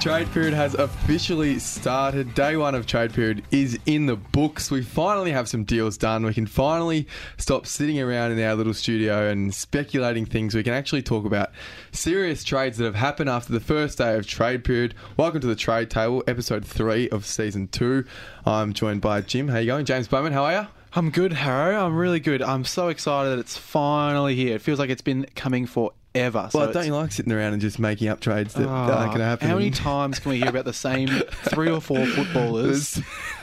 Trade period has officially started. Day one of trade period is in the books. We finally have some deals done. We can finally stop sitting around in our little studio and speculating things. We can actually talk about serious trades that have happened after the first day of trade period. Welcome to the trade table, episode three of season two. I'm joined by Jim. How you going, James Bowman? How are you? I'm good, Haro. I'm really good. I'm so excited that it's finally here. It feels like it's been coming forever. So Well, it's- don't you like sitting around and just making up trades that, that ah, aren't going to happen? How many times can we hear about the same three or four footballers,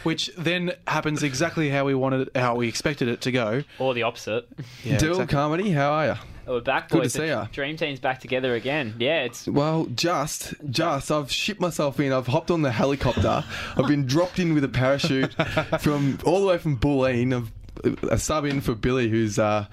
which then happens exactly how we wanted, it, how we expected it to go? Or the opposite. Yeah, Dyl exactly. Carmody, how are you? Oh, we're back, Good to see The ya. Dream Team's back together again. Yeah, it's Well, just, just, I've shipped myself in. I've hopped on the helicopter. I've been dropped in with a parachute from all the way from Bulleen. I've a sub in for Billy, who's uh,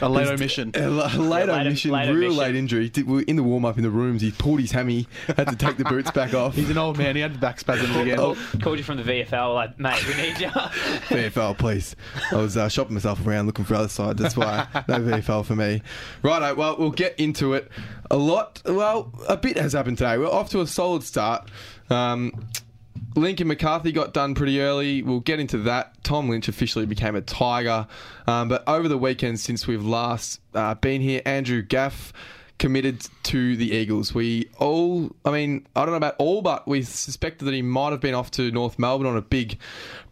A late who's- omission. A, la- late Yeah, late- omission, late real omission. late injury. Did, we were in the warm up in the rooms. He pulled his hammy, had to take the boots back off. He's an old man. He had back spasms again. Oh. called you from the VFL. Like, mate, we need you. VFL, please. I was uh, shopping myself around looking for other side. That's why no VFL for me. Righto, well, we'll get into it. A lot, well, a bit has happened today. We're off to a solid start. Um, Lincoln McCarthy got done pretty early. We'll get into that. Tom Lynch officially became a Tiger. Um, but over the weekend, since we've last uh, been here, Andrew Gaff committed to the Eagles. We all, I mean, I don't know about all, but we suspected that he might have been off to North Melbourne on a big,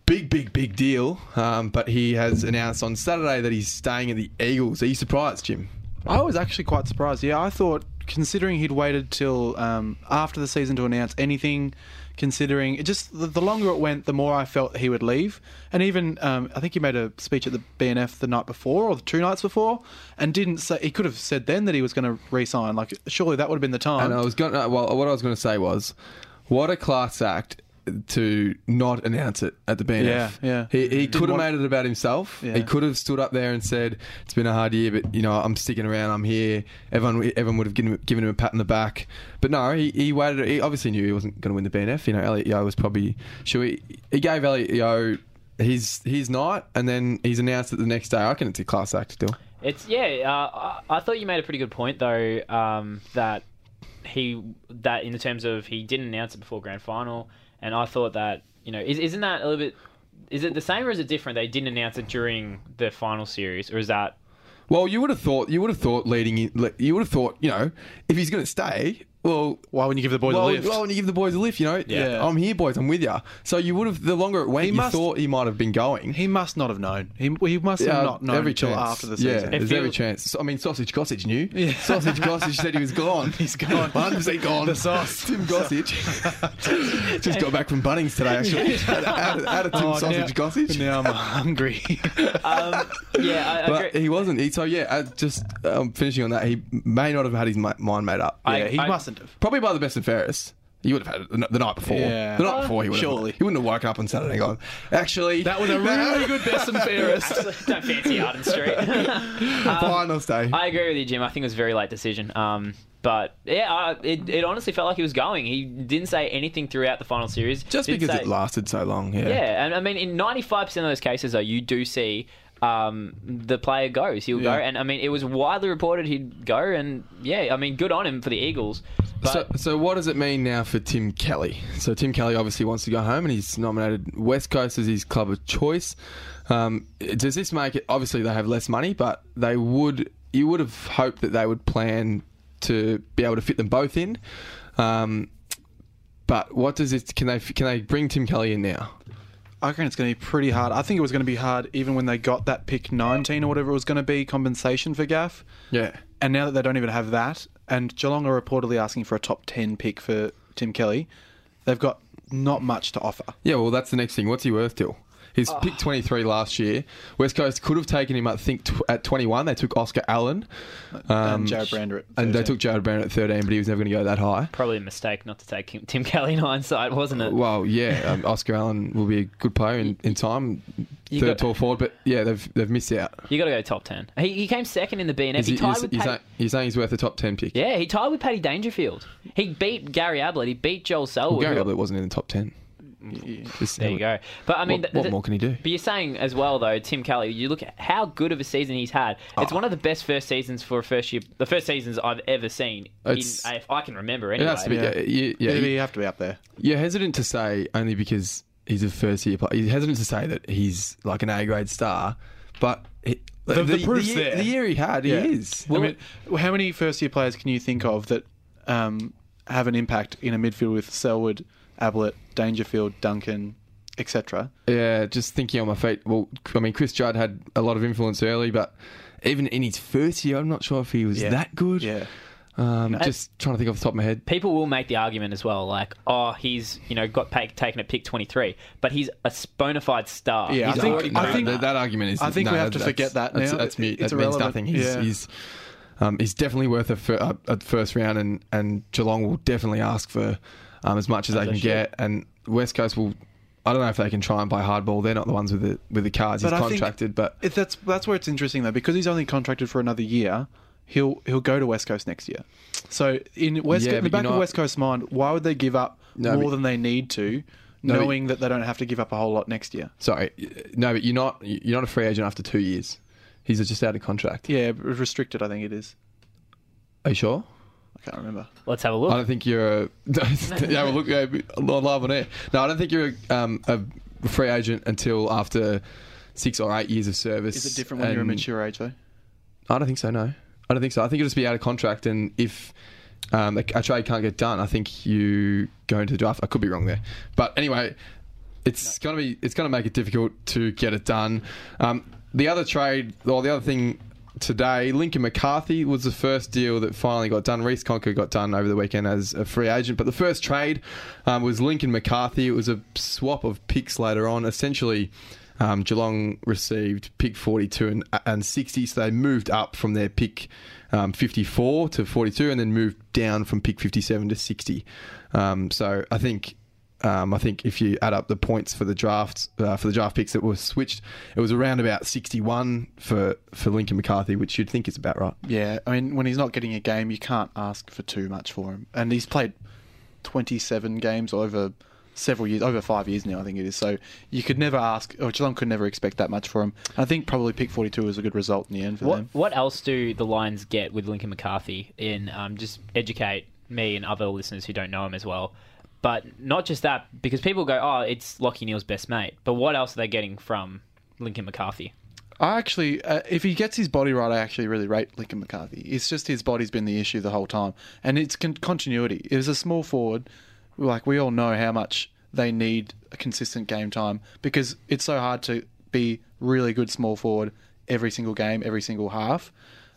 big, big, big deal. Um, but he has announced on Saturday that he's staying at the Eagles. Are you surprised, Jim? I was actually quite surprised. Yeah, I thought, considering he'd waited till um, after the season to announce anything, considering it just the, the longer it went, the more I felt he would leave. And even um, I think he made a speech at the BNF the night before or the two nights before, and didn't say he could have said then that he was going to resign. Like surely that would have been the time. And I was going. Well, what I was going to say was, what a class act to not announce it at the BNF. Yeah, yeah. He, he could have want- made it about himself. Yeah. He could have stood up there and said, "It's been a hard year, but you know I'm sticking around. I'm here." Everyone, everyone would have given him, given him a pat on the back. But no, he, he waited. He obviously knew he wasn't going to win the BNF. You know, Elliot Yeo was probably sure. He, he gave Elliot Yeo his his night, and then he's announced it the next day. I reckon it's a class act still. It's yeah. Uh, I, I thought you made a pretty good point though. Um, that he that in the terms of he didn't announce it before grand final, and I thought that you know is, isn't that a little bit. Is it the same or is it different? They didn't announce it during the final series, or is that Well, you would have thought. You would have thought leading. In, you would have thought. You know, if he's going to stay, well, Why wouldn't you give the boys well, a lift? Why wouldn't you give the boys a lift, you know, Yeah. I'm here, boys, I'm with you. So you would have, the longer it went, He you must- thought he might have been going. he must not have known. He, he must have Yeah, not known every until chance. after the Yeah, season. It there's every feels- chance. I mean, Sausage Gossage knew. Yeah. Sausage Gossage said he was gone. He's gone. 100% gone. The sauce. Tim Gossage. Just got back from Bunnings today, actually. Out of, out of Tim Oh, Sausage now, Gossage. Now I'm hungry. um, yeah? I, I But agree. he wasn't. He, so yeah, uh, just um, finishing on that, he may not have had his mind made up. I- yeah, he I- mustn't have. Probably by the best and fairest. He would have had it the, the night before. Yeah. The night before he would Surely. have. He wouldn't have woken up on Saturday and gone, actually, That was a really good best and fairest. Don't fancy Arden Street. fine, I'll stay. I agree with you, Jim. I think it was a very late decision. Um, but yeah, I, it, it honestly felt like he was going. He didn't say anything throughout the final series. Just Didn't because say- it lasted so long, yeah. Yeah, and I mean, in ninety-five percent of those cases, though, you do see um, the player goes. He'll go, and I mean, it was widely reported he'd go, and yeah, I mean, good on him for the Eagles. But So, so what does it mean now for Tim Kelly? So Tim Kelly obviously wants to go home, and he's nominated West Coast as his club of choice. Um, does this make it? Obviously, they have less money, but they would. You would have hoped that they would plan to be able to fit them both in. Um, but what does it? Can they? Can they bring Tim Kelly in now? I reckon it's going to be pretty hard. I think it was going to be hard even when they got that pick 19 or whatever it was going to be compensation for Gaff. Yeah. And now that they don't even have that, and Geelong are reportedly asking for a top 10 pick for Tim Kelly, they've got not much to offer. Yeah, well, that's the next thing. What's he worth, Till? He's picked 23 last year. West Coast could have taken him, I think, tw- at 21. They took Oscar Allen. Um, and Jarrod Brander at And they 13. took Jared Brown at 13, but he was never going to go that high. probably a mistake not to take him, Tim Kelly in hindsight, wasn't it? Well, yeah, um, Oscar Allen will be a good player in, in time, You third got- tall forward, but yeah, they've they've missed out. You got to go top ten. He, he came second in the BNF. Is he he, tied is, with is you're saying he's worth a top 10 pick? yeah, he tied with Paddy Dangerfield. He beat Gary Ablett. He beat Joel Selwood. Well, Gary Ablett wasn't in the top 10. Yeah. Just There you go. But I mean, what, what th- more can he do? But you're saying as well, though, Tim Kelly. You look at how good of a season he's had. It's Oh. one of the best first seasons for a first year. The first seasons I've ever seen. In, if I can remember, It anyway. has to be. Yeah. Yeah, you, yeah, Yeah, you- you have to be up there. you're hesitant to say only because he's a first year player. You're hesitant to say that he's like an A grade star, but it, The- the proof's year, there. the year he had, Yeah. he is. I mean, how many first year players can you think of that um, have an impact in a midfield with Selwood, Ablett, Dangerfield, Duncan, etc.? Yeah, just thinking on my feet. Well, I mean, Chris Judd had a lot of influence early, but even in his first year, I'm not sure if he was Yeah. that good. Yeah. Um, just trying to think off the top of my head. People will make the argument as well, like, oh, he's you know got pa- taken at pick 23, but he's a bona fide star. Yeah, I He's think- already I think- that, that argument is. I think no, we have to that's- forget that That's, now. that's mute. It's that means irrelevant. nothing. He's, Yeah. he's, um, he's definitely worth a, fir- a, a first round, and, and Geelong will definitely ask for um, as much as, As they they can should. get, and West Coast will. I don't know if they can try and play hardball. They're not the ones with the with the cards. He's I contracted, but If that's that's where it's interesting though, because he's only contracted for another year. He'll he'll go to West Coast next year. So in West Yeah, in the back of not- West Coast's mind, why would they give up No, more but- than they need to, No, but- knowing that they don't have to give up a whole lot next year? sorry, no, but you're not you're not a free agent after two years. He's just out of contract. Yeah, restricted. I think it is. Are you sure? I can't remember. Let's have a look. I don't think you're a. yeah, well, look, yeah, live on air. No, I don't think you're a, um, a free agent until after six or eight years of service. Is it different when you're a mature age though? I don't think so. No, I don't think so. I think you'll just be out of contract, and if um, a, a trade can't get done, I think you go into the draft. I could be wrong there, but anyway, it's gonna be it's gonna make it difficult to get it done. Um, the other trade, or the other thing today, Lincoln McCarthy was the first deal that finally got done. Reece Conca got done over the weekend as a free agent, but the first trade um, was Lincoln McCarthy. It was a swap of picks later on, essentially. Um, Geelong received pick 42 and, and 60, so they moved up from their pick um, 54 to 42, and then moved down from pick 57 to 60. Um, so I think um, I think if you add up the points for the draft uh, for the draft picks that were switched, it was around about 61 for for Lincoln McCarthy, which you'd think is about right. Yeah, I mean, when he's not getting a game, you can't ask for too much for him. And he's played 27 games over several years, over five years now, I think it is. So you could never ask, or Geelong could never expect that much for him. I think probably pick 42 was a good result in the end for What them. what else do the Lions get with Lincoln McCarthy? In um, just educate me and other listeners who don't know him as well. But not just that, because people go, "Oh, it's Lachie Neale's best mate." But what else are they getting from Lincoln McCarthy? I actually, uh, if he gets his body right, I actually really rate Lincoln McCarthy. It's just his body's been the issue the whole time, and it's con- continuity. It was a small forward, like we all know how much they need a consistent game time because it's so hard to be really good small forward every single game, every single half.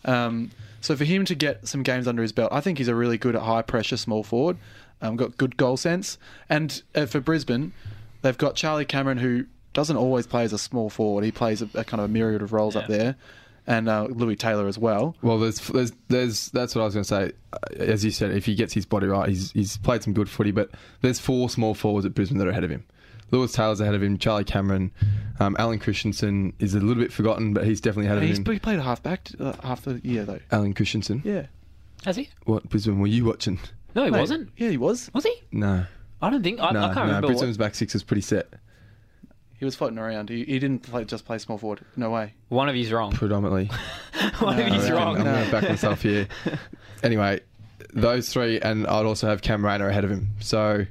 Um, so for him to get some games under his belt, I think he's a really good at high pressure small forward. Um, got good goal sense, and uh, for Brisbane, they've got Charlie Cameron who doesn't always play as a small forward. He plays a, a kind of a myriad of roles up there, and uh, Lewis Taylor as well. Well, there's, there's, there's, that's what I was going to say. Uh, As you said, if he gets his body right, he's, he's played some good footy, but there's four small forwards at Brisbane that are ahead of him. Lewis Taylor's ahead of him, Charlie Cameron, um, Allen Christensen is a little bit forgotten, but he's definitely ahead And of he's him. he played a half back uh, half the year though. Allen Christensen. Yeah, Has he? What Brisbane were you watching? No, he Mate, wasn't. Yeah, he was. Was he? No, I don't think. I, no, I can't no. remember. Brisbane's What, back six was pretty set, He was floating around. He, he didn't play just play small forward. No way. one of you's wrong. predominantly. one No, of you's wrong. I'm going to back myself here. Anyway, those three, and I'd also have Cam Rayner ahead of him. So,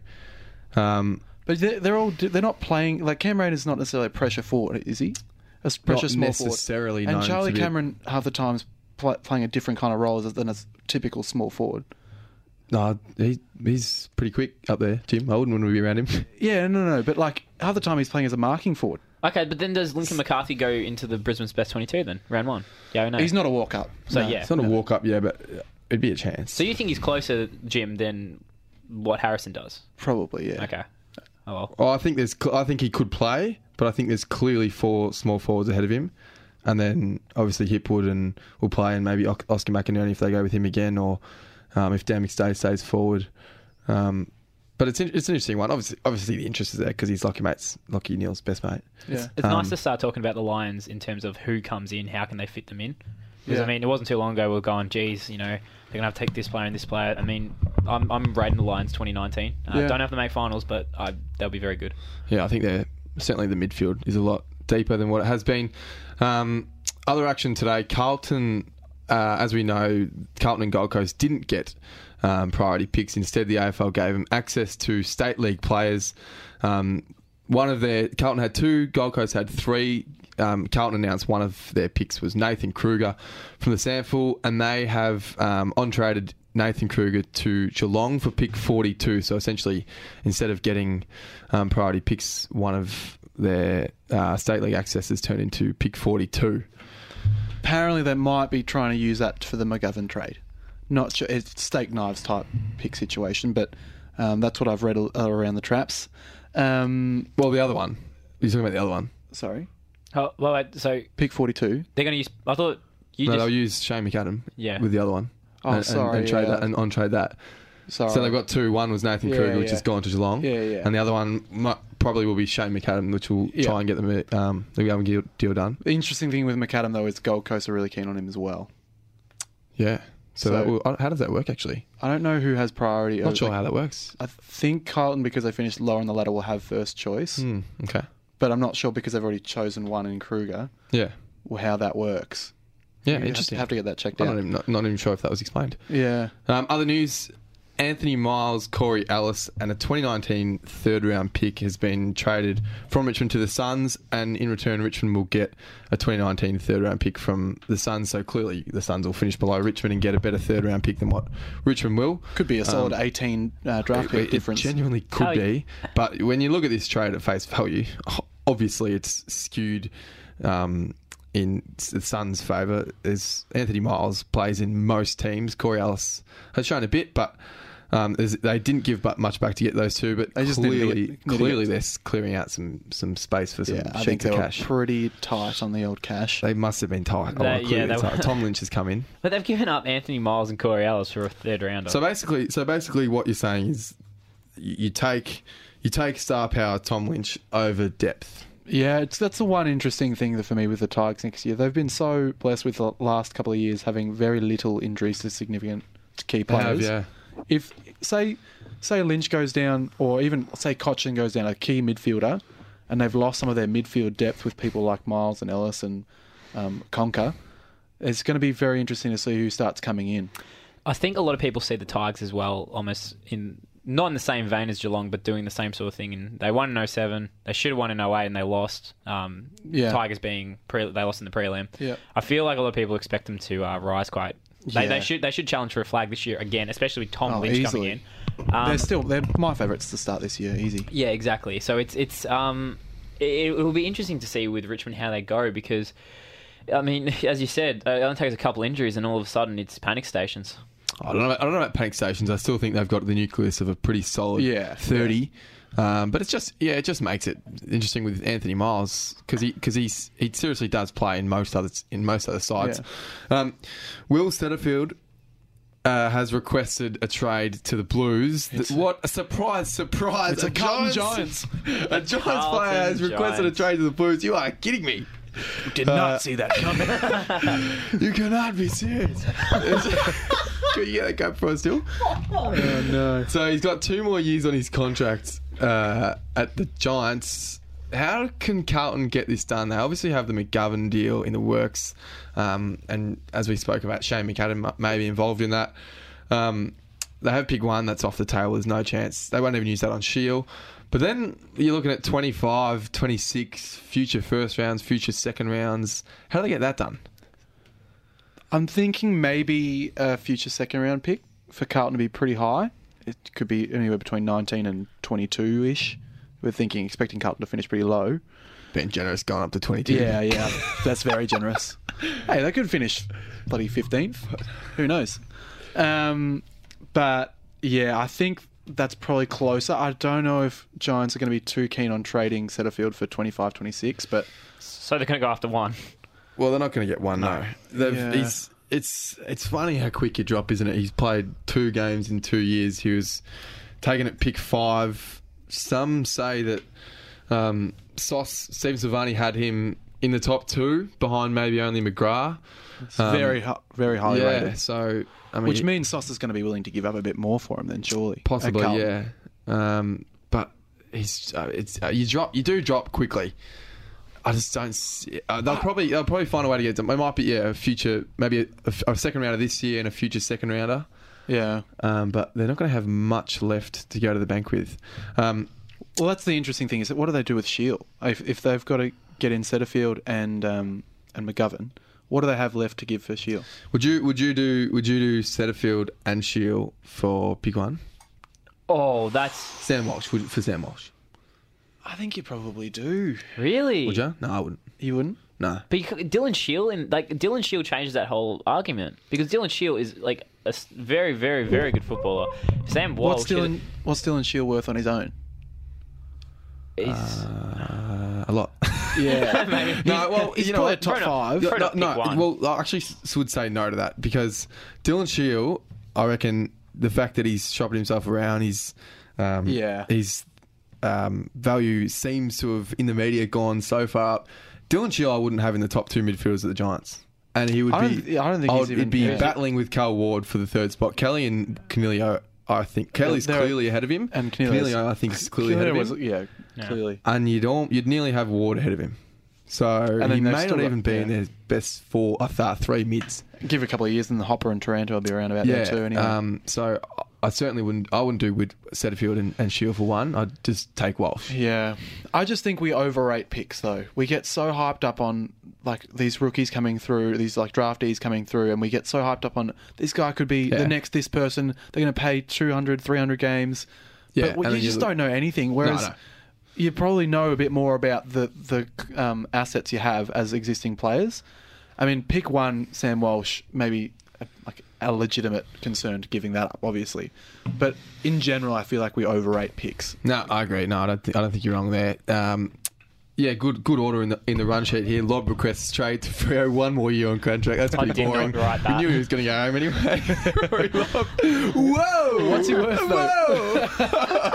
um, But they're, they're all they're not playing like Cam Rayner's not necessarily a pressure forward, is he? A s- pressure not small forward. necessarily And Charlie to be a- Cameron half the times pl- playing a different kind of role than a typical small forward. No, he, he's pretty quick up there, Jim. I wouldn't want to be around him. Yeah, no, no, but like half the time he's playing as a marking forward. Okay, but then does Lincoln McCarthy go into the Brisbane's best twenty-two then, round one? Yeah, or no. He's not a walk up. So No. yeah. It's not a walk up, yeah, but uh, it'd be a chance. So you think he's closer, Jim, than what Harrison does? Probably, yeah. Okay. Oh well. Oh, I think there's. cl- I think he could play, but I think there's clearly four small forwards ahead of him, and then obviously Hipwood and will play, and maybe O- Oscar McInerney if they go with him again, or um, if Dan McStay stays forward. Um, but it's in, it's an interesting one. Obviously, obviously the interest is there because he's Lachie mates, Lachie Neale's best mate. Yeah. It's Um, nice to start talking about the Lions in terms of who comes in, how can they fit them in. Because Yeah. I mean, it wasn't too long ago we were going, geez, you know, they're gonna have to take this player and this player. I mean, I'm, I'm rating the Lions 2019. Uh, Yeah. Don't have to make finals, but I, they'll be very good. Yeah, I think they're certainly the midfield is a lot deeper than what it has been. Um, other action today, Carlton, uh, as we know, Carlton and Gold Coast didn't get um, priority picks. Instead, the AFL gave them access to state league players. Um, one of their Carlton had two, Gold Coast had three. Um, Carlton announced one of their picks was Nathan Kreuger from the Sample, and they have um, on traded Nathan Kreuger to Geelong for pick 42. So essentially, instead of getting um, priority picks, one of their uh, state league accesses turned into pick 42. Apparently, they might be trying to use that for the McGovern trade. Not sure. It's steak knives type pick situation, but um, that's what I've read a- around the traps. Um, Well, the other one. You're talking about the other one. sorry, Oh, well, wait, so pick forty-two. they're going to use. I thought you no, just. they'll use Shane McAdam Yeah. with the other one. Oh, and, sorry, And, and trade yeah. that, and on trade that. Sorry. So they've got two. One was Nathan Yeah, Kreuger, which yeah. has gone to Geelong. Yeah, yeah. And the other one might, probably will be Shane McAdam, which will Yeah. try and get them um, the deal, deal done. The interesting thing with McAdam though is Gold Coast are really keen on him as well. Yeah. So, So- that will, how does that work actually? I don't know who has priority. Not over- sure how that works. I think Carlton because they finished lower on the ladder will have first choice, Hmm, okay. but I'm not sure because they've already chosen one in Kreuger Yeah. how that works. Yeah, You have to- interesting. Have to get that checked I'm not out. even, not, not even sure if that was explained. Yeah. Um, other news Anthony Miles, Corey Ellis, and a 2019 third round pick has been traded from Richmond to the Suns, and in return, Richmond will get a 2019 third round pick from the Suns. So clearly, the Suns will finish below Richmond and get a better third round pick than what Richmond will. Could be a solid Um, 18 uh, draft It- pick it difference. genuinely could How- be, but when you look at this trade at face value, obviously it's skewed um, in the Suns' favour. As Anthony Miles plays in most teams, Corey Ellis has shown a bit, but. Um, they didn't give but much back to get those two, but They just need to clearly, get- need to clearly get- they're clearing out some, some space for some yeah, I sheets think they of were cash. pretty tight on the old cash. they must have been tight. Oh, They- clearly yeah, they tight. were. Tom Lynch has come in. But they've given up Anthony Miles and Corey Ellis for a third rounder. So basically, so basically, what you're saying is, you, you take you take star power Tom Lynch over depth. Yeah, it's that's the one interesting thing for me with the Tigers next year. They've been so blessed with the last couple of years having very little injuries to significant key They have, players. yeah. If say say Lynch goes down, or even say Cotchin goes down, a key midfielder, and they've lost some of their midfield depth with people like Miles and Ellis and um, Conca, it's going to be very interesting to see who starts coming in. I think a lot of people see the Tigers as well, almost in not in the same vein as Geelong, but doing the same sort of thing. And they won in 07. They should have won in 08 and they lost. Um, Yeah. Tigers being pre- they lost in the prelim. Yeah. I feel like a lot of people expect them to uh, rise quite. They, Yeah. they should they should challenge for a flag this year again, especially with Tom Oh, Lynch easily. coming in. Um, they're still they're my favourites to start this year. Easy. Yeah, exactly. So it's it's um it, it will be interesting to see with Richmond how they go because I mean, as you said, uh, it only takes a couple injuries and all of a sudden it's panic stations. I don't know. About, I don't know about panic stations. I still think they've got the nucleus of a pretty solid Yeah, thirty. Um, but it's just yeah, it just makes it interesting with Anthony Miles because he because he's he seriously does play in most other in most other sides. Um, Will Setterfield. Uh, has requested a trade to the Blues. It's- what a surprise! Surprise! It's a Carlton Giants. a Giants Carlton player has requested Giants. a trade to the Blues. You are kidding me! Did Uh, not see that coming. You cannot be serious. Can you get that cup for us still? oh no. So he's got two more years on his contract uh, at the Giants. How can Carlton get this done? They obviously have the McGovern deal in the works, um, and as we spoke about, Shane McAdam may be involved in that. Um, they have pick one that's off the table. There's no chance. They won't even use that on Shiel. But then you're looking at 25, 26, future first rounds, future second rounds. How do they get that done? I'm thinking maybe a future second round pick for Carlton to be pretty high. It could be anywhere between 19 and 22 ish. We're thinking, expecting Carlton to finish pretty low. Being generous, going up to 22. Yeah, yeah, that's very generous. Hey, they could finish bloody 15th. Who knows? Um, but yeah, I think that's probably closer. I don't know if Giants are going to be too keen on trading Setterfield for 25 26, but So they're going to go after one. Well, they're not going to get one. No, They've, Yeah. he's, it's it's funny how quick you drop, isn't it? He's played two games in two years. He was taken at pick five. Some say that um, Sauce Steve Silvagni had him in the top two, behind maybe only McGrath. Um, very, very highly yeah, rated. so I mean, Which means Sauce is going to be willing to give up a bit more for him then, surely. possibly, yeah. Um, but he's uh, it's uh, you drop you do drop quickly. I just don't. See, uh, they'll probably they'll probably find a way to get them. It might be yeah a future maybe a, a second rounder this year and a future second rounder. Yeah. Um, but they're not going to have much left to go to the bank with. Um, Well, that's the interesting thing is that what do they do with Shiel? If, if they've got to get in Setterfield and um, and McGovern, what do they have left to give for Shiel? would you would you do would you do Setterfield and Shiel for pick one? Oh, that's Sam Walsh for Sam Walsh. I think you probably do. really. Would you? No, I wouldn't. You wouldn't? No. Because Dylan Shiel and like Dylan Shiel changes that whole argument because Dylan Shiel is like a s- very, very, very good footballer. Sam Walsh what's Dylan? What's Dylan Shiel worth on his own? is, Uh, a lot. Yeah. Maybe. no, well, he's you know probably what? a top Fair enough. five. Fair no, enough, no, pick one. well, I actually s- would say no to that because Dylan Shiel, I reckon the fact that he's shopping himself around, he's um, Yeah. his um, value seems to have in the media gone so far up. Dylan Shiel, I wouldn't have in the top two midfielders at the Giants, and he would I be. don't, yeah, I don't think I he's would, even. he'd be yeah. battling with Carl Ward for the third spot. Kelly and Coniglio, I think Kelly's they're- clearly ahead of him. and Coniglio's- Coniglio, I think, is clearly ahead of Clearly him. yeah, Yeah. clearly. and you'd all, you'd nearly have Ward ahead of him. So then he may still not got- even be in yeah. their best four, I thought three mids. Give a couple of years, and the Hopper and Taranto will be around about Yeah. there too. Anyway. Um, so I certainly wouldn't. I wouldn't do with Setterfield and, and Shiel for one. I'd just take Walsh. Yeah, I just think we overrate picks though. We get so hyped up on like these rookies coming through, these like draftees coming through, and we get so hyped up on this guy could be Yeah. the next this person. They're going to pay 200, 300 games. Yeah, but you just look- don't know anything. Whereas no. you probably know a bit more about the the um, assets you have as existing players. I mean, pick one, Sam Walsh, maybe a, legitimate concern to giving that up, obviously. But in general, I feel like we overrate picks. No, I agree. No, I don't. Think, I don't think you're wrong there. Um, yeah, good good order in the in the run sheet here. Lobb requests trade to Freo one more year on contract. That's I pretty did not boring. write We knew he was going to go home anyway. Whoa! What's he worth, though? Whoa!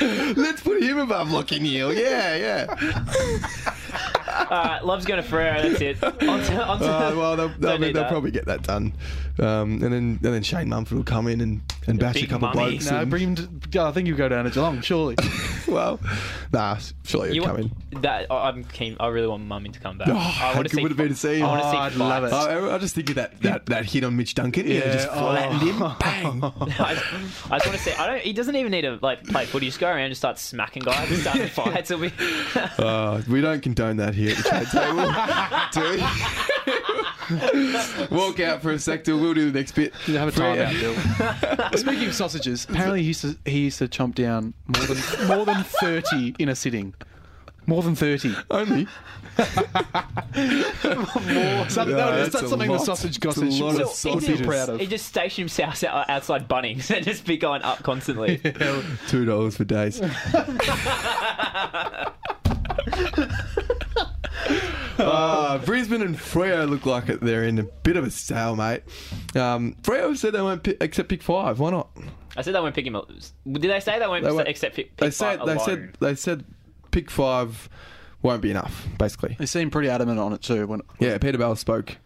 Let's put him above Lachie Neale. Yeah, yeah. Alright, Love's going to Freo. That's it. On to, on to, Uh, well, they'll, they'll, they'll probably get that done, um, and then and then Shane Mumford will come in and, and bash a couple mummy. blokes. No, and- bring him to, I think you go down to Geelong, surely. well, nah, surely he'll You come in. that, I- I'm keen. I really want Mummy to come back. Oh, I how want good would it be to see? I want to Oh, see I'd love it. I, I just think of that, that, that hit on Mitch Duncan. Yeah, Yeah, just oh. flattened him. Bang. I, just want to see. I don't. He doesn't even need to like play footy. Just go around and just start smacking guys and starting fights. It'll be. Uh, we don't condone that here at the trade table. do we? Walk out for a sec, till we'll do the next bit. You have a Freya. timeout, Bill. Speaking of sausages, apparently he used to he used to chomp down more than more than thirty in a sitting. More than thirty. Only. Something, Yeah, that- that's that's something lot. the sausage That's a gossip lot should of be sausages. proud of. He just stationed himself outside Bunnings and just be going up constantly. Two dollars for days. Uh, Uh, Brisbane and Freo look like they're in a bit of a stalemate. Um, Freo said they won't pick, accept pick five. Why not? I said they won't pick him. up. Did they say they won't They won't- accept pick, pick They said five they alone? said they said pick five won't be enough. Basically, They seemed pretty adamant on it too. When yeah. Peter Bell spoke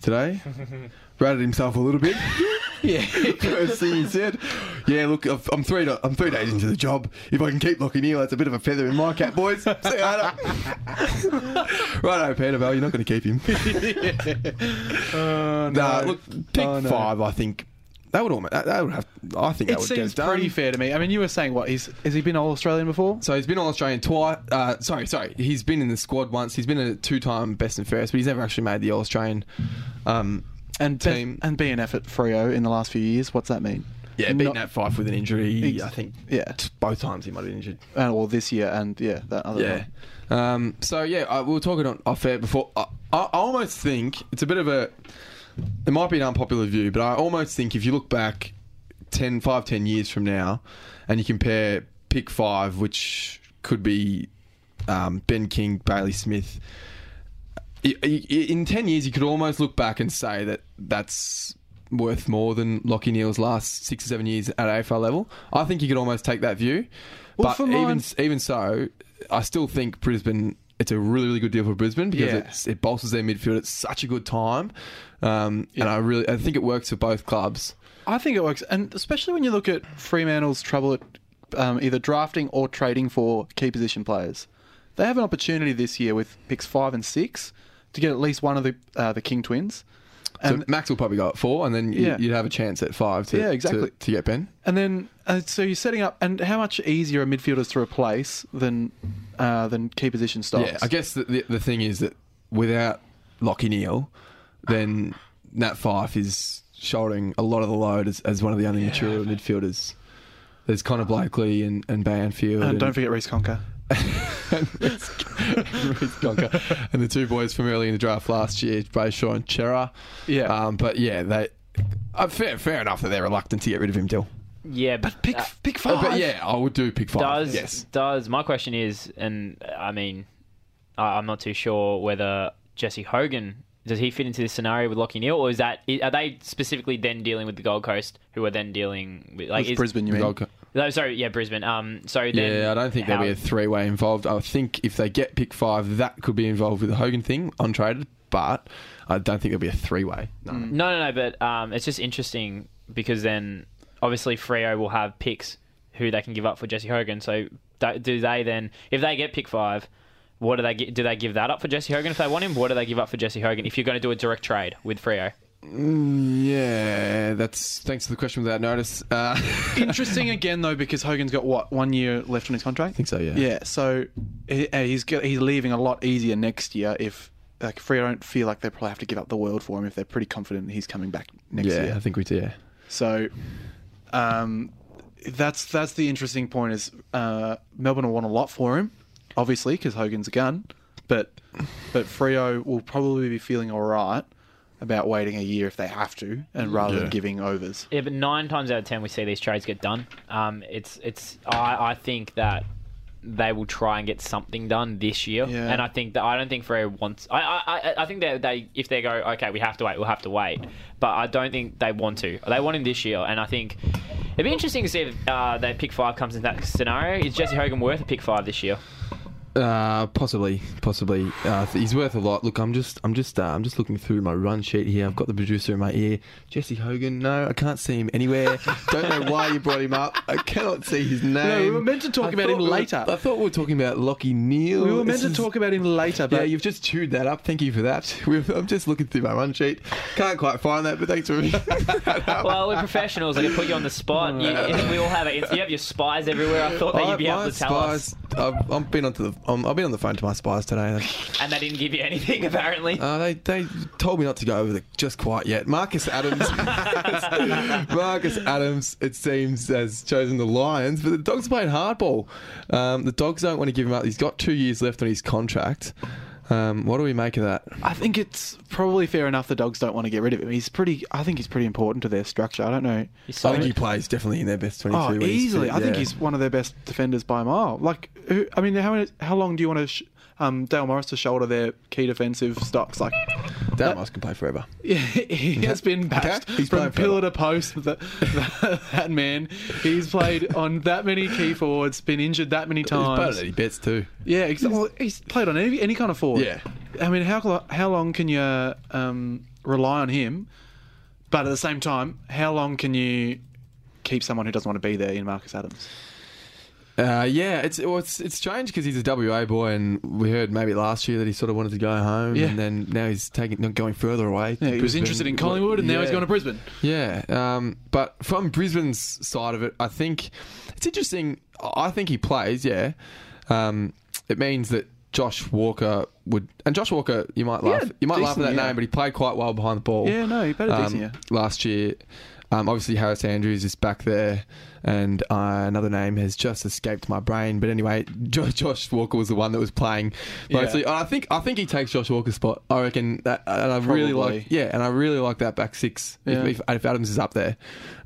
today, ratted himself a little bit. yeah, First thing he said, "Yeah, look, I've- I'm three. I'm three days into the job. If I can keep Lachie Neale, that's a bit of a feather in my cap, boys. See you later." Righto, Peter Bell, you're not going to keep him. uh, Nah, no. look, pick Oh, no. five. I think that would almost. That, that would have. I think that It would get seems done. pretty fair to me. I mean, you were saying what? He's has he been all Australian before? So he's been all Australian twice. Uh, sorry, sorry. He's been in the squad once. He's been a two-time best and fairest, but he's never actually made the All Australian. Um, And Team. and BNF at Freo in the last few years. What's that mean? Yeah, beating that five with an injury. Ex- I think Yeah. both times he might have been injured. Uh, well, this year and yeah, that other Yeah. one. Um, so yeah, uh, we were talking on off air before. I, I I almost think it's a bit of a. It might be an unpopular view, but I almost think if you look back 10, 5, 10 years from now, and you compare pick five, which could be um, Ben King, Bailey Smith. i- i- In ten years, you could almost look back and say that that's worth more than Lachie Neale's last six or seven years at AFL level. I think you could almost take that view. Well, but for even mine- even so, I still think Brisbane it's a really really good deal for Brisbane because Yeah. it's, it bolsters their midfield It's such a good time, um, and I really I think it works for both clubs. I think it works, and especially when you look at Fremantle's trouble at um, either drafting or trading for key position players. They have an opportunity this year with picks five and six to get at least one of the uh, the King twins, So Max will probably go at four, and then you, Yeah. you'd have a chance at five to Yeah, exactly. to, to get Ben. and then uh, so you're setting up. And how much easier are midfielders to replace than uh, than key position stocks? Yeah, I guess the, the the thing is that without Lachie Neale, then Nat Fyfe is shouldering a lot of the load as, as one of the only mature midfielders. There's Connor Blakely and, and Banfield. and don't forget Reece Conca. Reece Conca. and the two boys from early in the draft last year, Brayshaw and Cerra. Yeah. Um, but yeah, they uh, fair fair enough that they're reluctant to get rid of him, Dyl. Yeah, But pick uh, pick Uh, five. but yeah, I would do pick five. does yes. does my question is, and I mean, I, I'm not too sure whether Jesse Hogan does he fit into this scenario with Lachie Neale, or is that are they specifically then dealing with the Gold Coast, who are then dealing with like is, Brisbane, you mean? Gold Co- No, sorry, yeah, Brisbane. Um, so then Yeah, I don't think how- there'll be a three way involved. I think if they get pick five, that could be involved with the Hogan thing untraded, but I don't think there'll be a three way. No. No, no, no. But um, it's just interesting because then obviously Freo will have picks who they can give up for Jesse Hogan. So do do they then, if they get pick five, what do they get? Do they give that up for Jesse Hogan if they want him? What do they give up for Jesse Hogan if you're going to do a direct trade with Freo? Mm, yeah, that's thanks for the question without notice. Uh, Interesting again though because Hogan's got what one year left on his contract. I think so, yeah. Yeah, so he, he's get, he's leaving a lot easier next year if like Freo don't feel like they probably have to give up the world for him if they're pretty confident he's coming back next yeah, year. I think we do. Yeah. So, um, that's that's the interesting point is uh, Melbourne will want a lot for him, obviously because Hogan's a gun, but but Freo will probably be feeling all right about waiting a year if they have to, and rather Yeah. than giving overs. Yeah, but nine times out of ten we see these trades get done. Um, it's it's I, I think that they will try and get something done this year, Yeah. and I think that I don't think Freo wants. I I, I- I think that they if they go okay we have to wait we'll have to wait, but I don't think they want to. They want him this year, and I think it'd be interesting to see if uh, that pick five comes in that scenario. Is Jesse Hogan worth a pick five this year? Uh, possibly, possibly. Uh, he's worth a lot. Look, I'm just, I'm just, uh, I'm just looking through my run sheet here. I've got the producer in my ear. Jesse Hogan. No, I can't see him anywhere. Don't know why you brought him up. I cannot see his name. No, we were meant to talk I about thought him we were- later. I thought we were talking about Lachie Neale. We were meant This to is- talk about him later, but Yeah, you've just chewed that up. Thank you for that. We've, I'm just looking through my run sheet. Can't quite find that, but thanks for Well, we're professionals. I can put you on the spot. You, we all have it. You have your spies everywhere. I thought that you'd be able to tell us, spies, I've, I've been onto the. Um, I've been on the phone to my spies today. and they didn't give you anything apparently. Uh, they they told me not to go over the just quite yet. Marcus Adams, Marcus Adams, it seems has chosen the Lions, but the Dogs are playing hardball. Um, the Dogs don't want to give him up. He's got two years left on his contract. Um, what do we make of that? I think it's probably fair enough the dogs don't want to get rid of him. He's pretty. I think he's pretty important to their structure. I don't know. He's I so think he plays definitely in their best twenty-two. Oh, easily. fit, I think he's one of their best defenders by a mile. Like, who, I mean, how how long do you want to sh- um, Dale Morris to shoulder their key defensive stocks? Like, Dale Morris can play forever. yeah, he has been bashed Okay, he's from pillar forever. to post. The, the, that man, he's played on that many key forwards, been injured that many He's times. than he bets too. Yeah, exactly. Well, he's played on any, any kind of forward. Yeah. I mean, how how long can you um, rely on him? But at the same time, how long can you keep someone who doesn't want to be there in Marcus Adams? Uh, yeah, it's well, it's it's strange because he's a WA boy, and we heard maybe last year that he sort of wanted to go home, Yeah. and then now he's taking not going further away. Yeah, he was interested in Collingwood, and now he's Yeah. going to Brisbane. Yeah, um, but from Brisbane's side of it, I think it's interesting. I think he plays. Yeah, um, it means that Josh Walker would, and Josh Walker, you might laugh, Yeah, you might laugh at that yeah. name, but he played quite well behind the ball. Yeah, no, he played um, decent last year. Um, obviously, Harris Andrews is back there, and uh, another name has just escaped my brain. But anyway, Jo- Josh Walker was the one that was playing mostly. Yeah. I think I think he takes Josh Walker's spot. I reckon that, and I really like yeah, and I really like that back six. Yeah. If, if, if Adams is up there,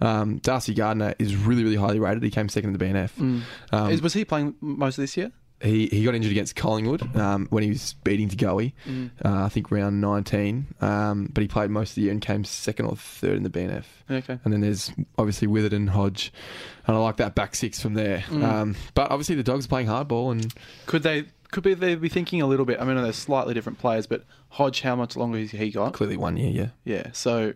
um, Darcy Gardiner is really really highly rated. He came second in the BNF. Mm. Um, Is, was he playing most of this year? He he got injured against Collingwood um, when he was beating Goey. Mm. Uh, I think round nineteen, um, but he played most of the year and came second or third in the BNF. Okay. And then there's obviously Witherden, Hodge, and I like that back six from there. Mm. Um, but obviously the Dogs are playing hardball, and Could they could be they be thinking a little bit. I mean, they're slightly different players, but Hodge, how much longer has he got? Clearly one year, yeah. Yeah, so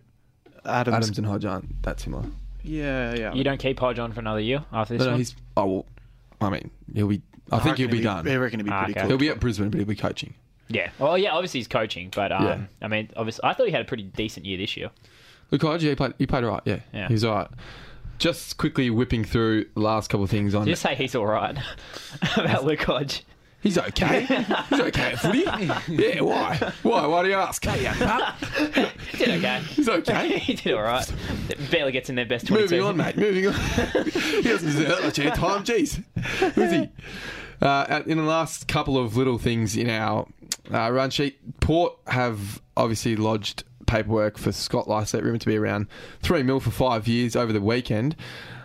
Adams. Adams and Hodge aren't that similar. Yeah, yeah. You don't keep Hodge on for another year after this No, no, he's. Oh well, I mean, he'll be. I, think he'll reckon be done. I reckon he'll be Ah, pretty okay. He'll be at Brisbane, but he'll be coaching. Yeah. Well, yeah. Obviously, he's coaching, but um, Yeah. I mean, obviously, I thought he had a pretty decent year this year. Luke Hodge, yeah, he played. He played all right. Yeah, Yeah. he's all right. Just quickly whipping through the last couple of things on. Just say he's all right about Luke Hodge. He's okay. he's okay at footy. Yeah, why? Why? Why do you ask? He did okay. He's okay. he did all right. Barely gets in their best twenty-two. Moving on, mate. Moving on. he doesn't deserve much airtime. Jeez. Who's he? Uh, in the last couple of little things in our uh, run sheet, Port have obviously lodged paperwork for Scott Lycett, rumoured to be around three mil for five years over the weekend.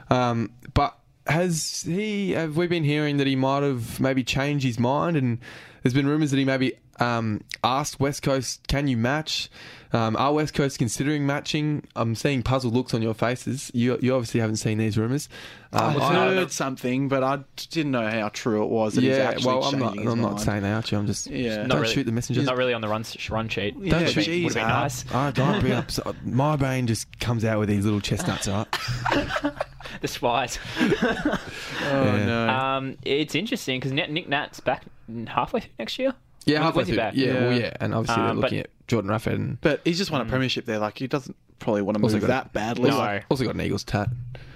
Um, but has he? Have we been hearing that he might have maybe changed his mind? And there's been rumours that he maybe um, asked West Coast, "Can you match?" Um, are West Coast considering matching? I'm seeing puzzled looks on your faces. You, you obviously haven't seen these rumours. Um, I've heard something, but I didn't know how true it was. Yeah, actually well, I'm not. I'm not saying that out you. I'm just. Yeah. don't Not really, shoot the messenger. Not really on the run run sheet. Yeah, Don't would shoot. be, would be nice. I don't bring up. so- My brain just comes out with these little chestnuts, right? The spies. Oh Yeah. no. um, it's interesting because Nic Nat's back halfway through next year. Yeah, halfway through. back? Yeah, well, Yeah. yeah, and obviously they're Um, looking but- at Jordan Roughead and but he's just won a premiership there. Like he doesn't probably want to Also move got- that badly. No. Like, also got an Eagles tat.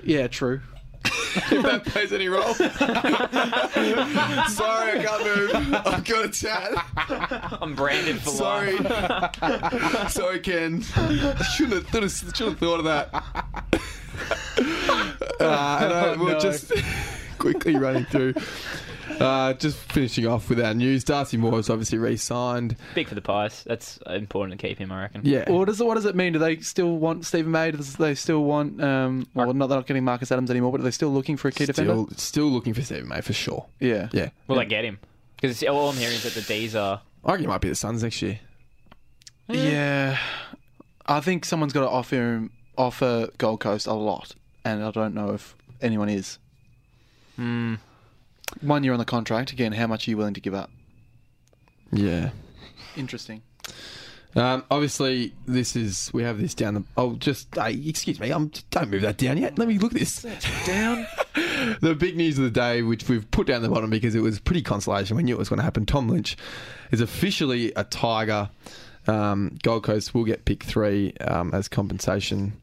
yeah, true. if that plays any role. Sorry, I can't move. I've got a tat. I'm branded for Sorry. life. Sorry, Ken. I shouldn't have, thought of, should have thought of that. Uh, and I, we'll no. just quickly running through. Uh, just finishing off with our news. Darcy Moore has obviously re-signed. Big for the Pies. That's important to keep him, I reckon. Yeah. What does it, what does it mean? Do they still want Steven May? Do they still want? Um, well, not they're not getting Marcus Adams anymore, but are they still looking for a key defender? Still, still looking for Steven May for sure. Yeah. Yeah. Will they get him? Because all I'm hearing is that the D's are. I reckon it might be the Suns next year. Yeah. I think someone's got to offer him offer Gold Coast a lot, and I don't know if anyone is. Hmm. One year on the contract. Again, how much are you willing to give up? Yeah. Interesting. Um, obviously, this is we have this down the. Oh, just hey, excuse me. I'm don't move that down yet. Let me look at this. Down. the big news of the day, which we've put down the bottom because it was pretty consolation. We knew it was going to happen. Tom Lynch is officially a Tiger. Um, Gold Coast will get pick three um, as compensation.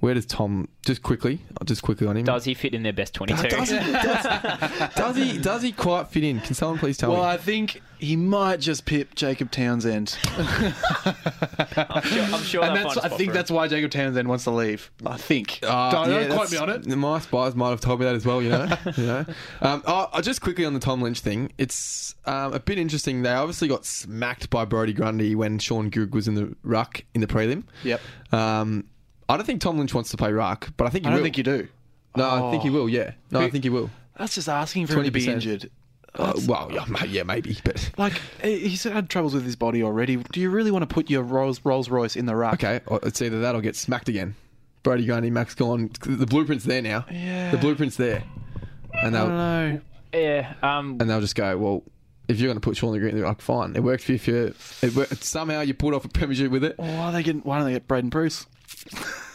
Where does Tom? Just quickly, just quickly on him. Does he fit in their best 22? does he? Does, does he? Does he quite fit in? Can someone please tell Well, me? Well, I think he might just pip Jacob Townsend, I'm sure, I'm sure and that's find a I spot think that's why Jacob Townsend wants to leave. I think. Uh, don't yeah, don't quote me on it. My spies might have told me that as well. You know, you know. Um, oh, oh, just quickly on the Tom Lynch thing, it's um, a bit interesting. They obviously got smacked by Brodie Grundy when Shaun Grigg was in the ruck in the prelim. Yep. Um, I don't think Tom Lynch wants to play ruck, but I think he I don't will. think you do. No, I think he will. Yeah, no, I think he will. That's just asking for him to be 20%. injured. Uh, well, yeah, ma- yeah, maybe, but Like he's had troubles with his body already. Do you really want to put your Rolls Rolls Royce in the ruck? okay, well, it's either that or get smacked again. Brodie Grundy, Max Gawn. The blueprint's there now. Yeah. The blueprint's there, and I they'll don't know. Yeah. Um, and they'll just go, well, if you're going to put Sean the Green, like fine, it worked for you. If you, it worked, somehow you pulled off a premiership with it. Why are they getting? Why don't they get Braydon Preuss?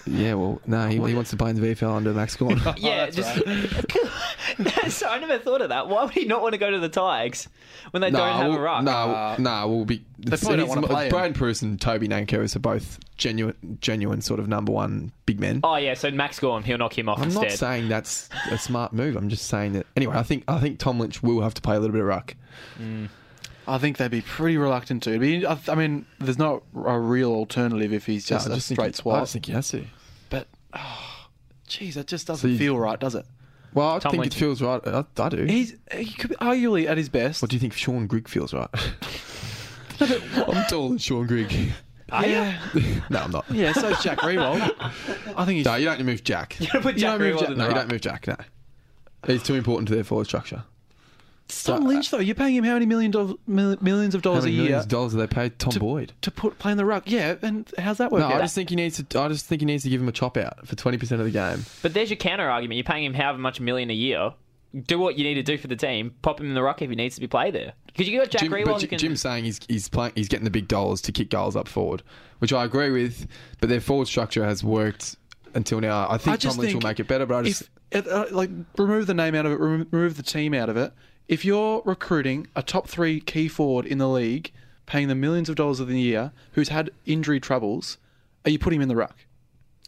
Yeah, well, no, he, he wants to play in the VFL under Max Gawn. Oh, yeah, just. so I never thought of that. Why would he not want to go to the Tigers when they don't have we'll, a ruck? No, uh, no, we'll be. They probably don't wanna play him. Braydon Preuss and Toby Nankervis are both genuine, genuine sort of number one big men. Oh yeah, so Max Gawn, he'll knock him off I'm instead. not saying that's a smart move. I'm just saying that. Anyway, I think I think Tom Lynch will have to play a little bit of ruck. Mm. I think they'd be pretty reluctant to. It'd be, I, I mean, there's not a real alternative if he's just No, I a think straight he- I just think he has to. But, oh, geez, that just doesn't you- feel right, does it? Well, I Tom think Lynch. it feels right. I, I do. He's he could be arguably at his best. What do you think Shaun Grigg feels right? I'm taller than Shaun Grigg. Are you? yeah, no, I'm not. yeah. So is Jack Riewoldt. I think he's. No, you don't move Jack. You're gonna put You don't move Jack- No, the you don't move Jack. No, he's too important to their forward structure. Tom Lynch though, you're paying him how many million do- mil- millions of How dollars a many year millions of dollars have they paid Tom to, Boyd? to put play in the ruck? Yeah, and how's that work No, out? I just think he needs to. I just think he needs to give him a chop out for twenty percent of the game. But there's your counter argument. You're paying him however much million a year. do what you need to do for the team. Pop him in the ruck if he needs to be played there. Because you got Jack Jim, Riewoldt but J- can. Jim's saying he's he's playing, he's getting the big dollars to kick goals up forward, which I agree with. But their forward structure has worked until now. I think I Tom Lynch think will make it better, but I just if uh, like remove the name out of it, remove the team out of it. If you're recruiting a top three key forward in the league, paying them millions of dollars of the year, who's had injury troubles, are you putting him in the ruck?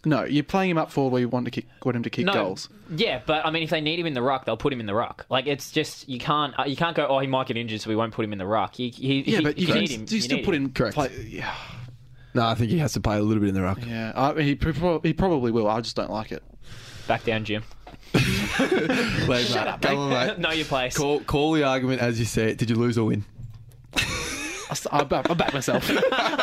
No, you're playing him up forward where you want to kick, want him to kick no, goals. yeah, but I mean, if they need him in the ruck, they'll put him in the ruck. Like it's just you can't uh, you can't go. Oh, he might get injured, so we won't put him in the ruck. He, he, Yeah, he- but you, you can, need him. you still put him. in. Correct. Play, yeah, no. I think he has to play a little bit in the ruck. yeah. I mean, he, prob- he probably will. I just don't like it. back down, Jim. Shut Shut up, Come on, mate. mate. know your place. Call call the argument as you say it. Did you lose or win? I, s- I back, I back myself.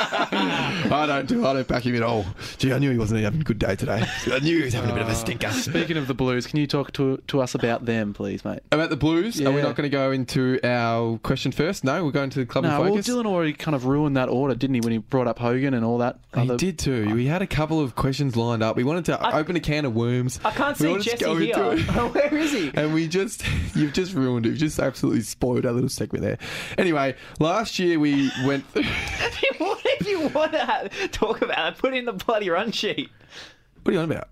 I don't do. I don't back him at all. Gee, I knew he wasn't having a good day today. I knew he was having a bit of a stinker. Speaking of the Blues, can you talk to to us about them, please, mate? About the Blues, are we not going to go into our question first? No, we're going to the club No, and well, focus. Dylan already kind of ruined that order, didn't he, when he brought up Hogan and all that? He other- did too. We had a couple of questions lined up. We wanted to I- open a can of worms. I can't We see wanted to Jesse here. Where is he? And we just, you've just ruined it. You've just absolutely spoiled our little segment there. Anyway, last year we went. what if you want to have, talk about it? Put it in the bloody run sheet. What are you on about?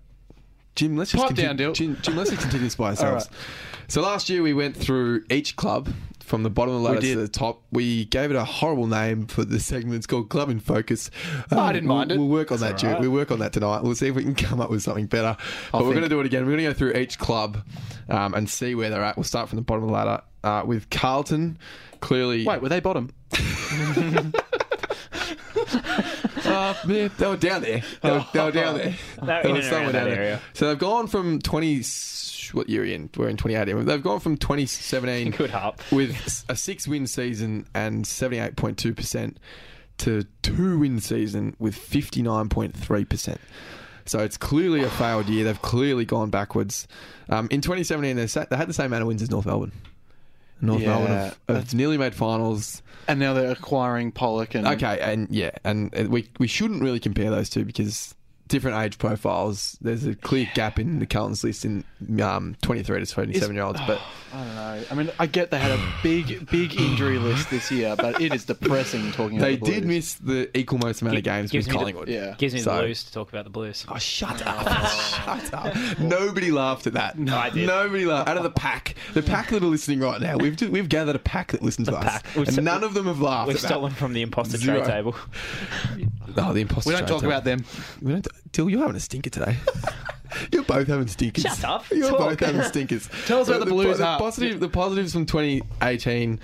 Jim, let's just Pipe continue, down, Dyl. Jim, Jim, let's just continue this by ourselves. right. So last year we went through each club from the bottom of the ladder did. to the top. We gave it a horrible name for the segment. It's called Club in Focus. Um, I didn't mind we'll, it. We'll work on that. It's Jim. all right. We'll work on that tonight. We'll see if we can come up with something better. But I'll we're going to do it again. We're going to go through each club um, and see where they're at. We'll start from the bottom of the ladder uh, with Carlton. Clearly, Wait, were they bottom? Uh, yeah, they were down there. They were, they were down there. They're They in were somewhere down that there. area. So they've gone from 20. What year are we in? We're in 2018. They've gone from 2017 Good up. with a six win season and 78.2% to two win season with 59.3%. So it's clearly a failed year. They've clearly gone backwards. Um, in 2017, they, sat, they had the same amount of wins as North Melbourne. North Yeah, Melbourne have, have that's- nearly made finals. And now they're acquiring Polec and Okay, and yeah, and uh, we we shouldn't really compare those two because different age profiles. There's a clear gap in the Carlton's list in um, 23 to 27 year olds, but I don't know. I mean, I get they had a big, big injury list this year, but it is depressing talking. they about the did Blues. miss the equal most amount of games Gives with me the- Collingwood. Yeah. Gives me So- the blues to talk about the blues. Oh, shut up. shut up. Nobody laughed at that. No, I did. Nobody laughed. Out of the pack, the pack that are listening right now, we've just, we've gathered a pack that listen to us. We've And sto- none of them have laughed We've at that. stolen from the imposter Zero. trade table. Oh, the imposter We don't talk about them. We don't. Till you're having a stinker today. you're both having stinkers. Shut up. You're Talk. both having stinkers. Tell us about the Blues, The, huh? positive, the positives from 2018.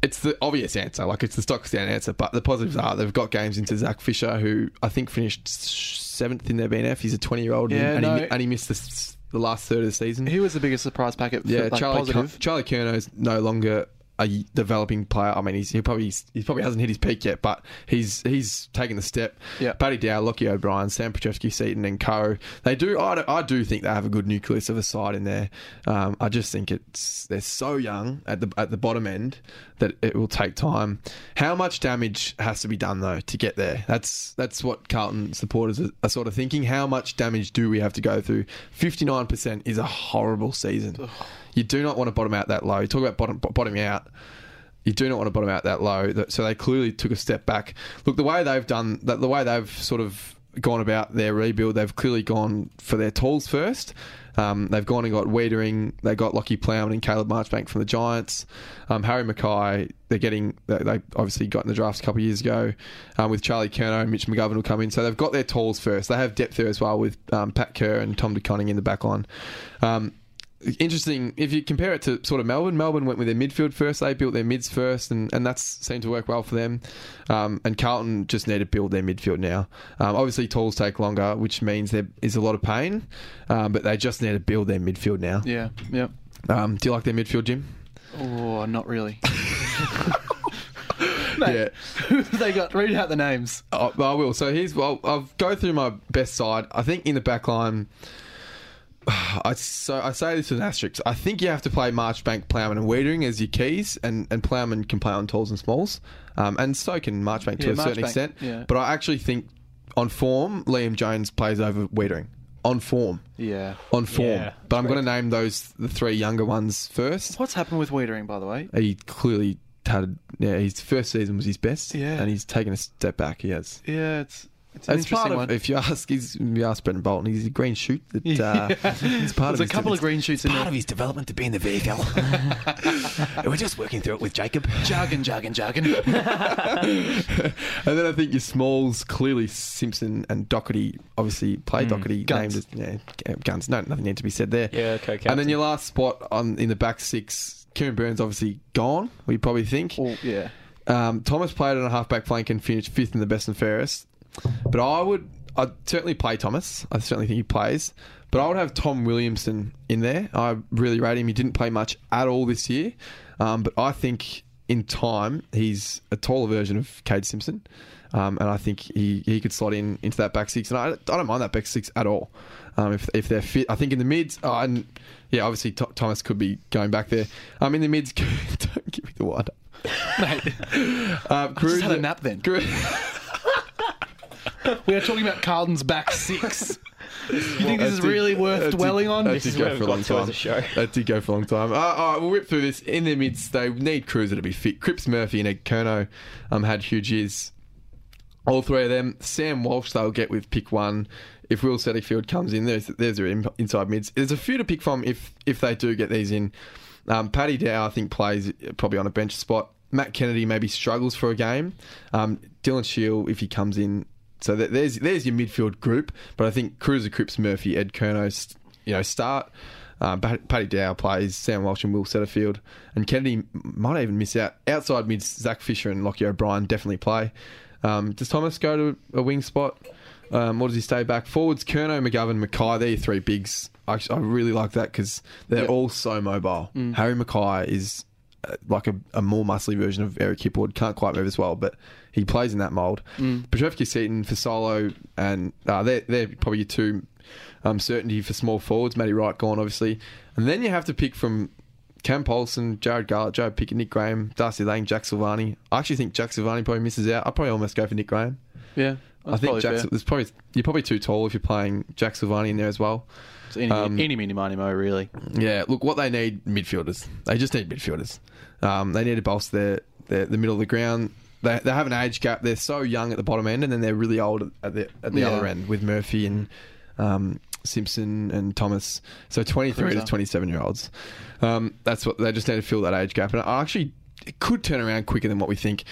It's the obvious answer, like it's the stock stand answer. But the positives are they've got games into Zac Fisher, who I think finished seventh in their BNF. He's a 20 year old, Yeah, and, no. he, and he missed the, the last third of the season. Who was the biggest surprise packet? For, Yeah, like, Charlie positive. Charlie Curnow's no longer a developing player. I mean, he's he probably he probably hasn't hit his peak yet, but he's he's taken the step. Yeah. Paddy Dow, Lochie O'Brien, Sam Petrevski, Seton, and Co. They do. I do, I do think they have a good nucleus of a side in there. Um, I just think it's they're so young at the at the bottom end that it will take time. How much damage has to be done though to get there? That's that's what Carlton supporters are, are sort of thinking. How much damage do we have to go through? Fifty nine percent is a horrible season. You do not want to bottom out that low. You talk about bottom, bottoming out. You do not want to bottom out that low. So they clearly took a step back. Look, the way they've done that, the way they've sort of gone about their rebuild, they've clearly gone for their tools first. Um, they've gone and got Weitering. They got Lachie Plowman and Caleb Marchbank from the Giants. Um, Harry McKay, they're getting. They, they obviously got in the drafts a couple of years ago um, with Charlie Curnow and Mitch McGovern will come in. So they've got their tools first. They have depth there as well with um, Pat Kerr and Tom De Koning in the back line. Interesting if you compare it to sort of Melbourne. Melbourne went with their midfield first. They built their mids first, and, and that's seemed to work well for them. Um, and Carlton just need to build their midfield now. Um, obviously, tools take longer, which means there is a lot of pain, um, but they just need to build their midfield now. Yeah, yeah. Um, do you like their midfield, Jim? Oh, not really. Yeah, Who they got? Read out the names. I, I will. So here's well, I'll go through my best side. I think in the back line. I so I say this with an asterisk. I think you have to play Marchbank, Plowman, and Weitering as your keys, and, and Plowman can play on talls and smalls, um, and so can Marchbank to Yeah, a certain Marchbank, extent. yeah. But I actually think on form, Liam Jones plays over Weitering on form. Yeah. On form. Yeah, but I'm going to name those the three younger ones first. What's happened with Weitering, by the way? He clearly had yeah. His first season was his best. Yeah. and he's taken a step back. He has. Yeah, it's it's an It's part interesting of one. if you ask he's you ask Brendan Bolton, he's a green shoot that uh, it's part There's of a his couple of green shoots in part there. of his development to be in the VFL. We're just working through it with Jacob. Jargon, jargon, jargon. and then I think your Smalls, clearly Simpson and Docherty, obviously play Docherty Guns. named as yeah, guns. No, nothing need to be said there. Yeah, co-captain. And then your last spot on in the back six, Kieran Burns obviously gone. We probably think. well, yeah. Um, Thomas played on a halfback flank and finished fifth in the best and fairest. But I would, I'd certainly play Thomas. I certainly think he plays. But I would have Tom Williamson in there. I really rate him. He didn't play much at all this year. Um, but I think in time, he's a taller version of Kade Simpson. Um, and I think he, he could slot in into that back six. And I, I don't mind that back six at all. Um, if, if they're fit, I think in the mids, oh, and yeah, obviously Th- Thomas could be going back there. Um, in the mids, don't give me the wind up. Mate, Um, just had a nap then. Cru- we are talking about Carlton's back six. you think this is really worth dwelling on? That This did is go for a we've long got to as time. a show. That did go for a long time. Uh, all right, we'll rip through this. In the midst, they need Cruiser to be fit. Cripps Murphy and Ed Curnow um, had huge years. All three of them. Sam Walsh they'll get with pick one. If Will Setterfield comes in, there's there's their in, inside mids. There's a few to pick from if if they do get these in. Um, Paddy Dow, I think, plays probably on a bench spot. Matt Kennedy maybe struggles for a game. Um, Dylan Shiel, if he comes in, so th- there's there's your midfield group. But I think Cruiser, Cripps, Murphy, Ed Curnow, st- you know, start. Pat- Paddy Dow plays Sam Walsh and Will Setterfield, and Kennedy might even miss out. Outside mids, Zac Fisher and Lochie O'Brien definitely play. Um, does Thomas go to a wing spot? Um, or does he stay back? Forwards, Curnow, McGovern, McKay, they're your three bigs. I, I really like that because they're Yep. all so mobile. Harry McKay is uh, like a, a more muscly version of Eric Hipwood. Can't quite move as well, but he plays in that mould. Mm. Petrevski, Seton, Fasolo, and uh, they're, they're probably your two um, certainty for small forwards. Matty Wright gone, obviously. And then you have to pick from Cam Polson, Jarrod Garlett, Joe Pickett, Nick Graham, Darcy Lane, Jack Silvagni. I actually think Jack Silvagni probably misses out. I'd probably almost go for Nick Graham. Yeah, I think Jack, there's probably you're probably too tall if you're playing Jack Silvagni in there as well. It's any, um, any, mini, money, mo, really. Yeah, look, what they need midfielders. They just need midfielders. Um, they need to bolster their, their the middle of the ground. They, they have an age gap. They're so young at the bottom end, and then they're really old at the at the Yeah. other end with Murphy and um, Simpson and Thomas. So 23 to 27 year olds. Um, that's what they just need to fill that age gap. And I actually it could turn around quicker than what we think.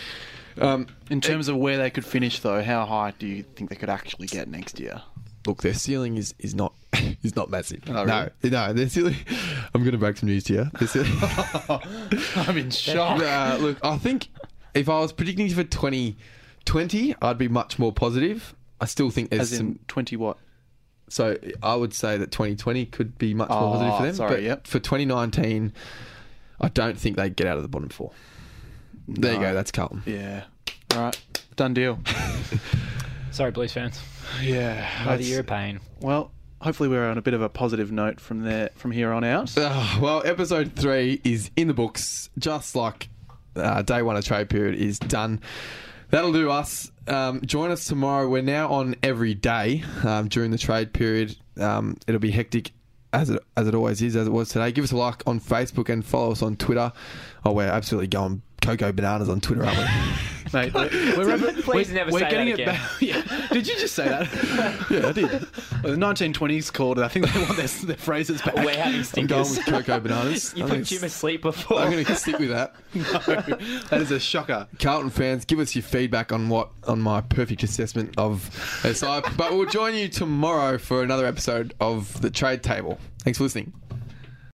Um, In terms of where they could finish, though, how high do you think they could actually get next year? look, their ceiling is, is not is not massive. Oh, No, no, their ceiling. I'm going to break some news to you. Their ceiling, I'm in shock. Uh, look, I think if I was predicting for 2020, I'd be much more positive. I still think there's As some. in 20 what? So I would say that 2020 could be much more Oh, positive for them. sorry, but yep. for 2019, I don't think they get out of the bottom four. There you No. go. That's Carlton. Yeah. All right. Done deal. Sorry, Blues fans. Yeah. Another that's- year of pain. Well, hopefully we're on a bit of a positive note from there from here on out. Ah, well, episode three is in the books, just like uh, day one of trade period is done. That'll do us. Um, join us tomorrow. We're now on every day um, during the trade period. Um, it'll be hectic as it as it always is, as it was today. Give us a like on Facebook and follow us on Twitter. Oh, we're absolutely going cocoa bananas on Twitter, aren't we? Mate, we're, we're, Please we're, never we're say getting that it again. back. Yeah. Did you just say that? yeah, I did. Well, the 1920s called it. I think they want their, their phrases back. We're having I'm going stinkers. with cocoa bananas. you I'm put Jim asleep before. I'm going to stick with that. no, that is a shocker. Carlton fans, give us your feedback on what on my perfect assessment of SI. but we'll join you tomorrow for another episode of the Trade Table. Thanks for listening.